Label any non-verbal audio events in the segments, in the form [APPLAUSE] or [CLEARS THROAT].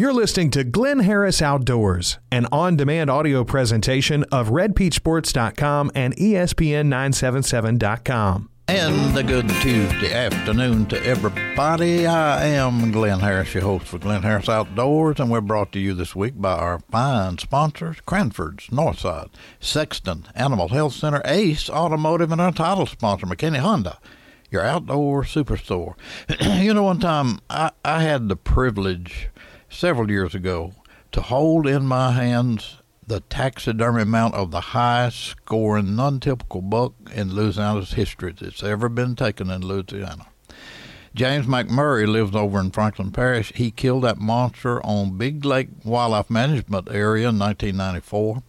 You're listening to Glynn Harris Outdoors, an on demand audio presentation of RedPeachSports.com and E ESPN977.com. And a good Tuesday afternoon to everybody. I am Glynn Harris, your host for Glynn Harris Outdoors, and we're brought to you this week by our fine sponsors Cranford's, Northside, Sexton, Animal Health Center, Ace Automotive, and our title sponsor, McKinney Honda, your outdoor superstore. [CLEARS THROAT] you know, one time I, I had the privilege several years ago to hold in my hands the taxidermy mount of the highest scoring non-typical buck in Louisiana's history that's ever been taken in Louisiana. James McMurray lives over in Franklin Parish. He killed that monster on Big Lake Wildlife Management Area in 1994.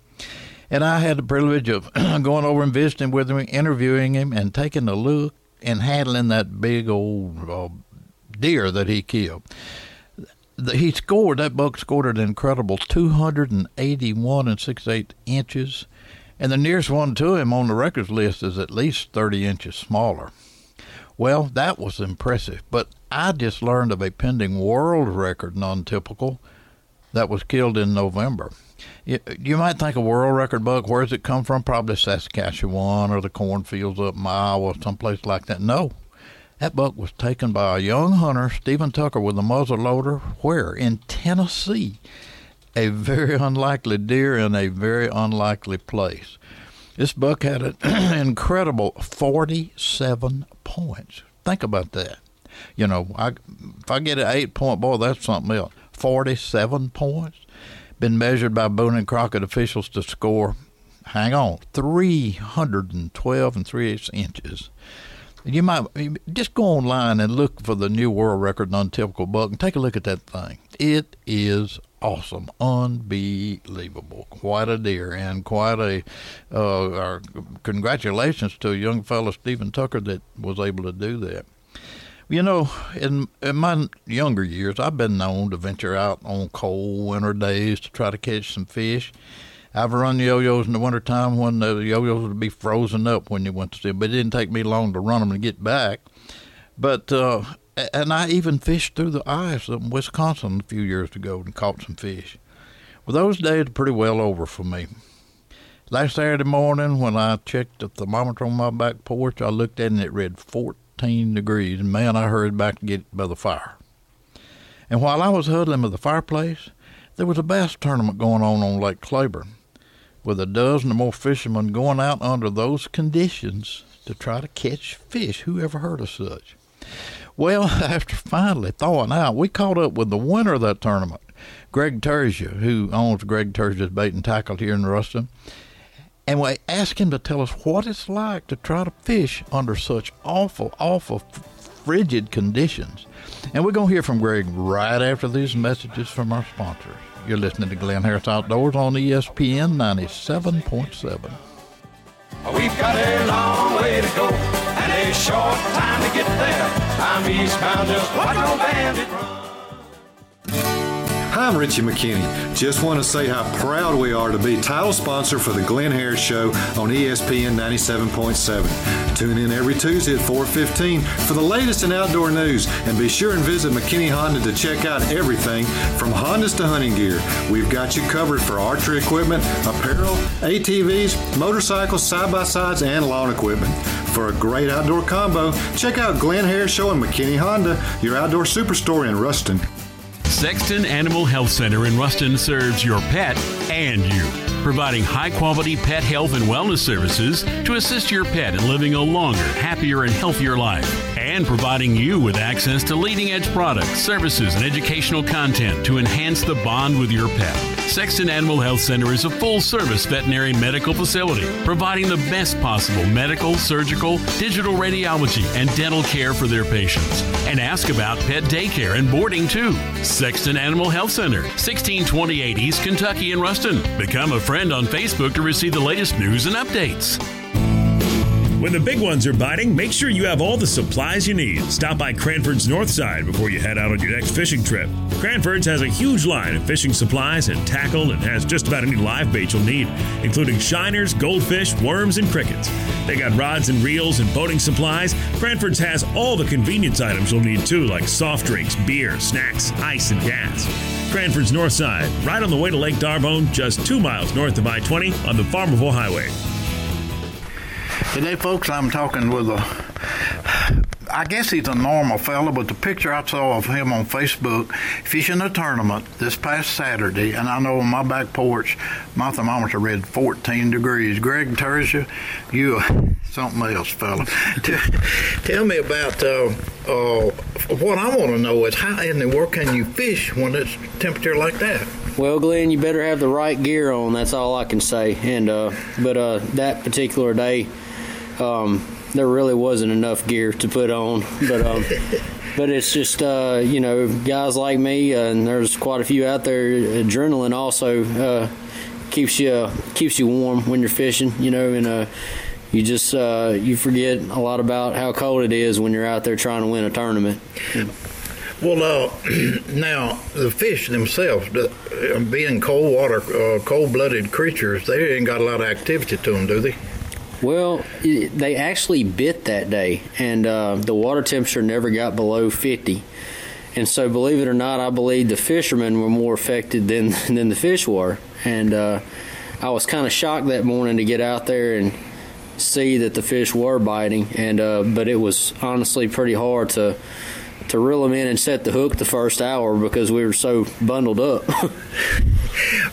And I had the privilege of [CLEARS THROAT] going over and visiting with him, interviewing him, and taking a look and handling that big old uh, deer that he killed he scored that buck scored an incredible 281 and 68 inches. And the nearest one to him on the records list is at least 30 inches smaller. Well that was impressive but i just learned of a pending world record non-typical that was killed in november. You, you might think a world record buck where does it come from? Probably saskatchewan or the cornfields up in iowa someplace like that. No that buck was taken by a young hunter, Stephen Tucker, with a muzzle loader. Where? In Tennessee. A very unlikely deer in a very unlikely place. This buck had an [CLEARS THROAT] incredible 47 points. Think about that. You know, I, if I get an eight point, boy, that's something else. 47 points. Been measured by Boone and Crockett officials to score, hang on, 312 and 3 eighths inches. You might just go online and look for the new world record on typical buck and take a look at that thing. It is awesome, unbelievable. Quite a deer and quite a. Uh, our congratulations to a young fellow Stephen Tucker that was able to do that. You know, in in my younger years, I've been known to venture out on cold winter days to try to catch some fish. I've run yo-yos in the wintertime when the yo-yos would be frozen up when you went to see them, but it didn't take me long to run them and get back. But uh, and I even fished through the ice in Wisconsin a few years ago and caught some fish. Well, those days are pretty well over for me. Last Saturday morning, when I checked the thermometer on my back porch, I looked at it and it read 14 degrees. And man, I hurried back to get by the fire. And while I was huddling by the fireplace, there was a bass tournament going on on Lake Claiborne with a dozen or more fishermen going out under those conditions to try to catch fish. Who ever heard of such? Well, [LAUGHS] after finally thawing out, we caught up with the winner of that tournament, Greg Tersia, who owns Greg Tersia's Bait and Tackle here in Ruston. And we asked him to tell us what it's like to try to fish under such awful, awful, frigid conditions. And we're going to hear from Greg right after these messages from our sponsors. You're listening to Glynn Harris Outdoors on ESPN 97.7. We've got a long way to go and a short time to get there. I'm eastbound, just watch no bandit run. I'm Richie McKinney. Just want to say how proud we are to be title sponsor for the Glynn Harris Show on ESPN 97.7. Tune in every Tuesday at 4:15 for the latest in outdoor news, and be sure and visit McKinney Honda to check out everything from Hondas to hunting gear. We've got you covered for archery equipment, apparel, ATVs, motorcycles, side-by-sides, and lawn equipment. For a great outdoor combo, check out Glynn Harris Show and McKinney Honda, your outdoor superstore in Ruston. Sexton Animal Health Center in Ruston serves your pet and you, providing high quality pet health and wellness services to assist your pet in living a longer, happier, and healthier life, and providing you with access to leading edge products, services, and educational content to enhance the bond with your pet. Sexton Animal Health Center is a full service veterinary medical facility providing the best possible medical, surgical, digital radiology, and dental care for their patients. And ask about pet daycare and boarding too. Sexton Animal Health Center, 1628 East Kentucky in Ruston. Become a friend on Facebook to receive the latest news and updates. When the big ones are biting, make sure you have all the supplies you need. Stop by Cranford's North Side before you head out on your next fishing trip. Cranford's has a huge line of fishing supplies and tackle and has just about any live bait you'll need, including shiners, goldfish, worms, and crickets. They got rods and reels and boating supplies. Cranford's has all the convenience items you'll need too, like soft drinks, beer, snacks, ice, and gas. Cranford's North Side, right on the way to Lake D'Arbonne, just two miles north of I 20 on the Farmerville Highway. Today, folks, I'm talking with a. I guess he's a normal fella, but the picture I saw of him on Facebook fishing a tournament this past Saturday, and I know on my back porch, my thermometer read 14 degrees. Greg Tertia, you are [LAUGHS] something else, fella. [LAUGHS] Tell me about uh, uh, what I want to know is how in the world can you fish when it's temperature like that? Well, Glynn, you better have the right gear on. That's all I can say. And uh, but uh, that particular day, um, there really wasn't enough gear to put on. But um, [LAUGHS] but it's just uh, you know guys like me, uh, and there's quite a few out there. Adrenaline also uh, keeps you keeps you warm when you're fishing. You know, and uh, you just uh, you forget a lot about how cold it is when you're out there trying to win a tournament. Well, uh, [CLEARS THROAT] now the fish themselves, being cold water, uh, cold-blooded creatures, they ain't got a lot of activity to them, do they? Well, i- they actually bit that day, and uh, the water temperature never got below 50. And so, believe it or not, I believe the fishermen were more affected than [LAUGHS] than the fish were. And uh, I was kind of shocked that morning to get out there and see that the fish were biting. And uh, but it was honestly pretty hard to to reel them in and set the hook the first hour because we were so bundled up. [LAUGHS]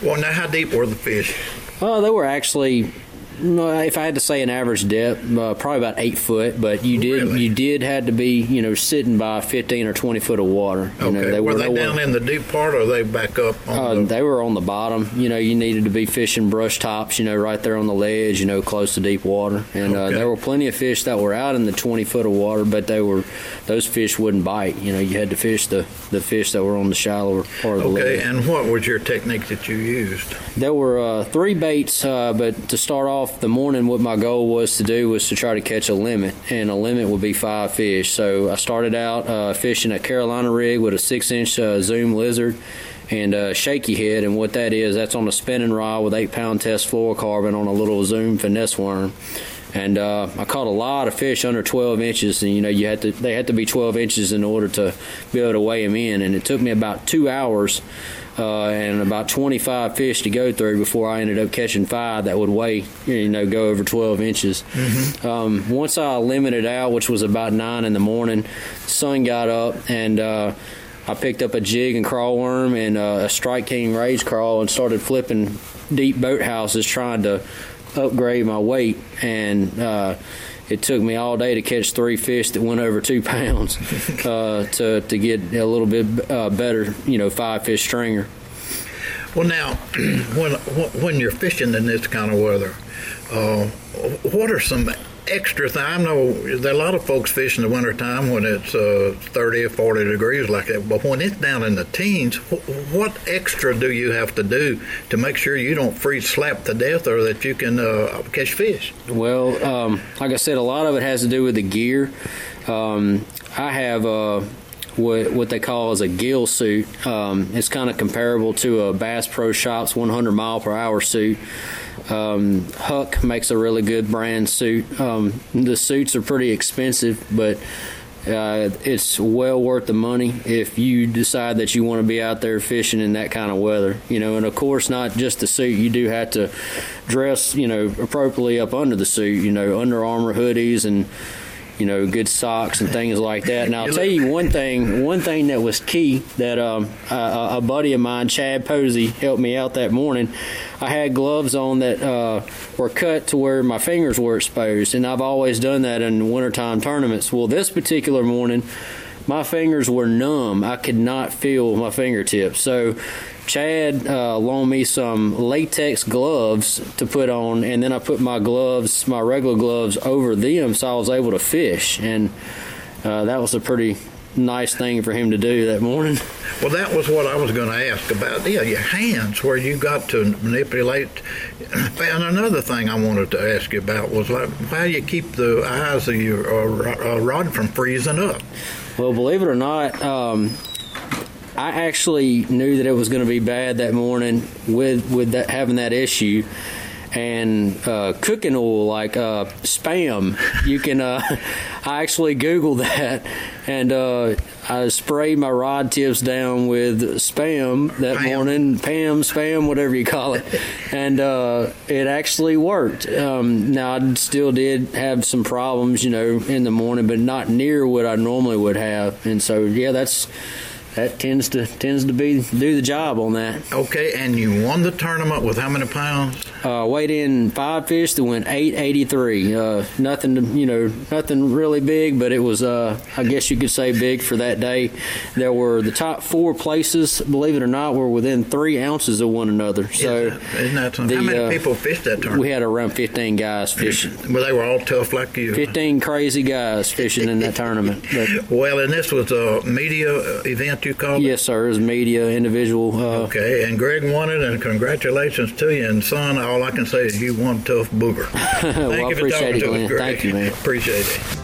Well, now how deep were the fish? Oh, they were actually, no, if I had to say an average depth, uh, probably about eight foot. But you did Really? you did had to be you know sitting by fifteen or twenty foot of water. You know, Okay, they were were they down in the deep part, or they back up on uh, the? they were on the bottom. You know, you needed to be fishing brush tops. You know, right there on the ledge. You know, close to deep water. And uh, there were plenty of fish that were out in the twenty foot of water, but they were those fish wouldn't bite. You know, you had to fish the the fish that were on the shallower part of the Okay, ledge. and what was your technique that you used? There were uh, three baits, uh, but to start off the morning, what my goal was to do was to try to catch a limit, and a limit would be five fish. So I started out uh, fishing a Carolina rig with a six-inch uh, zoom lizard and a shaky head, and what that is, that's on a spinning rod with eight-pound test fluorocarbon on a little zoom finesse worm. And uh, I caught a lot of fish under 12 inches, and you know you had to they had to be 12 inches in order to be able to weigh them in. And it took me about two hours uh, and about 25 fish to go through before I ended up catching five that would weigh, you know, go over 12 inches. Um, once I limited out, which was about nine in the morning, sun got up and. Uh, I picked up a jig and crawl worm and uh, a Strike King rage crawl and started flipping deep boat houses trying to upgrade my weight. And uh, it took me all day to catch three fish that went over two [LAUGHS] pounds uh, to to get a little bit uh, better, you know, five fish stringer. Well, now, [CLEARS THROAT] when when you're fishing in this kind of weather, uh, what are some extra things? I know there are a lot of folks fish in the wintertime when it's uh, 30 or 40 degrees like that, but when it's down in the teens, wh- what extra do you have to do to make sure you don't freeze slap to death or that you can uh, catch fish? Well, um, like I said, a lot of it has to do with the gear. Um, I have uh, what what they call as a gill suit. Um, it's kind of comparable to a Bass Pro Shops 100 mile per hour suit. Um, Huk makes a really good brand suit. Um, the suits are pretty expensive, but uh, it's well worth the money if you decide that you want to be out there fishing in that kind of weather. You know, and of course, not just the suit. You do have to dress, you know, appropriately up under the suit. You know, Under Armour hoodies and you know, good socks and things like that. And I'll tell you one thing, one thing that was key that um, a, a buddy of mine, Chad Posey, helped me out that morning. I had gloves on that uh, were cut to where my fingers were exposed, and I've always done that in wintertime tournaments. Well, this particular morning, my fingers were numb. I could not feel my fingertips. So Chad uh, loaned me some latex gloves to put on, and then I put my gloves, my regular gloves, over them, so I was able to fish. And uh, that was a pretty nice thing for him to do that morning. Well, that was what I was going to ask about. Yeah, your hands, where you got to manipulate. And another thing I wanted to ask you about was like how you keep the eyes of your uh, uh, rod from freezing up. Well, believe it or not, um, I actually knew that it was going to be bad that morning with with that, having that issue, and uh, cooking oil like uh, spam. You can. Uh, [LAUGHS] I actually googled that, and uh, I sprayed my rod tips down with spam that Pam. morning. Pam, spam, whatever you call it, and uh, it actually worked. Um, now I still did have some problems, you know, in the morning, but not near what I normally would have. And so, yeah, that's that tends to tends to be do the job on that. Okay, and you won the tournament with how many pounds? Uh, weighed in five fish that went 883. Uh, nothing, to, you know, nothing really big, but it was, uh, I guess you could say, big for that day. There were the top four places, believe it or not, were within three ounces of one another. So Isn't that something? How the, many uh, people fished that tournament? we had around 15 guys fishing. well, they were all tough like you. 15 crazy guys fishing in that tournament. But [LAUGHS] Well, and this was a media event you called it? yes, sir, it was media, individual. Uh, Okay, and Greg won it, and congratulations to you. And son, all I can say is you won tough booger. [LAUGHS] Thank well, you for appreciate talking it, to us, Glynn. Thank you, man. Appreciate it.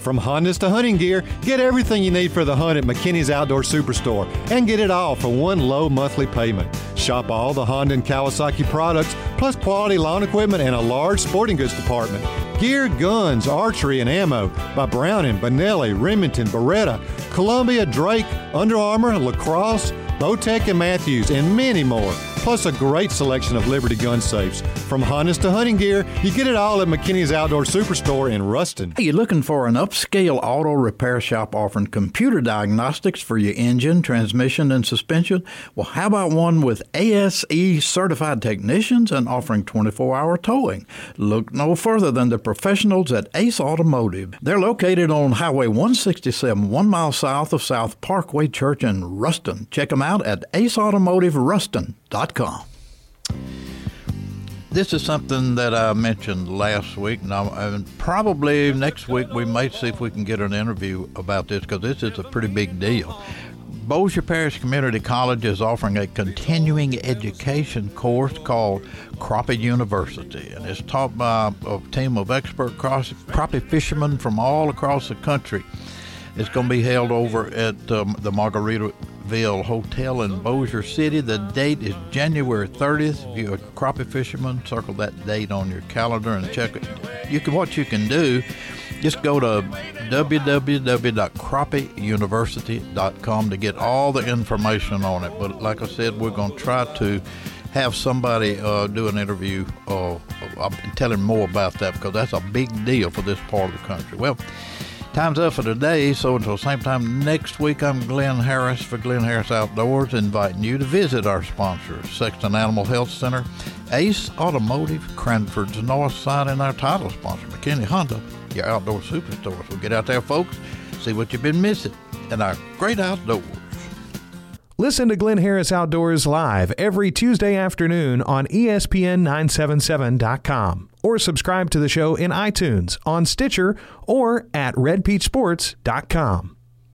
From Hondas to hunting gear, get everything you need for the hunt at McKinney's Outdoor Superstore and get it all for one low monthly payment. Shop all the Honda and Kawasaki products, plus quality lawn equipment and a large sporting goods department. Gear, guns, archery, and ammo by Browning, Benelli, Remington, Beretta, Columbia, Drake, Under Armour, Lacrosse, Bowtech, and Mathews, and many more. Plus a great selection of Liberty gun safes. From Hondas to hunting gear, you get it all at McKinney's Outdoor Superstore in Ruston. Hey, you looking for an upscale auto repair shop offering computer diagnostics for your engine, transmission, and suspension? Well, how about one with ASE certified technicians and offering 24 hour towing? Look no further than the professionals at Ace Automotive. They're located on Highway 167, one mile south of South Parkway Church in Ruston. Check them out at aceautomotiveruston.com. This is something that I mentioned last week, and, and probably next week we may see if we can get an interview about this because this is a pretty big deal. Bossier Parish Community College is offering a continuing education course called Crappie University, and it's taught by a team of expert crappie fishermen from all across the country. It's going to be held over at um, the Margaritaville Hotel in Bossier City. The date is January 30th. If you're a crappie fisherman, circle that date on your calendar and check it. You can what you can do. Just go to www.crappieuniversity.com to get all the information on it. But like I said, we're going to try to have somebody uh, do an interview uh, uh, telling more about that because that's a big deal for this part of the country. Well, time's up for today. So until same time next week, I'm Glynn Harris for Glynn Harris Outdoors, inviting you to visit our sponsors, Sexton Animal Health Center, Ace Automotive, Cranford's North Side, and our title sponsor, McKinney Honda, your outdoor superstore. So get out there, folks, see what you've been missing in our great outdoors. Listen to Glynn Harris Outdoors live every Tuesday afternoon on E ESPN977.com or subscribe to the show in iTunes, on Stitcher, or at redpeachsports.com.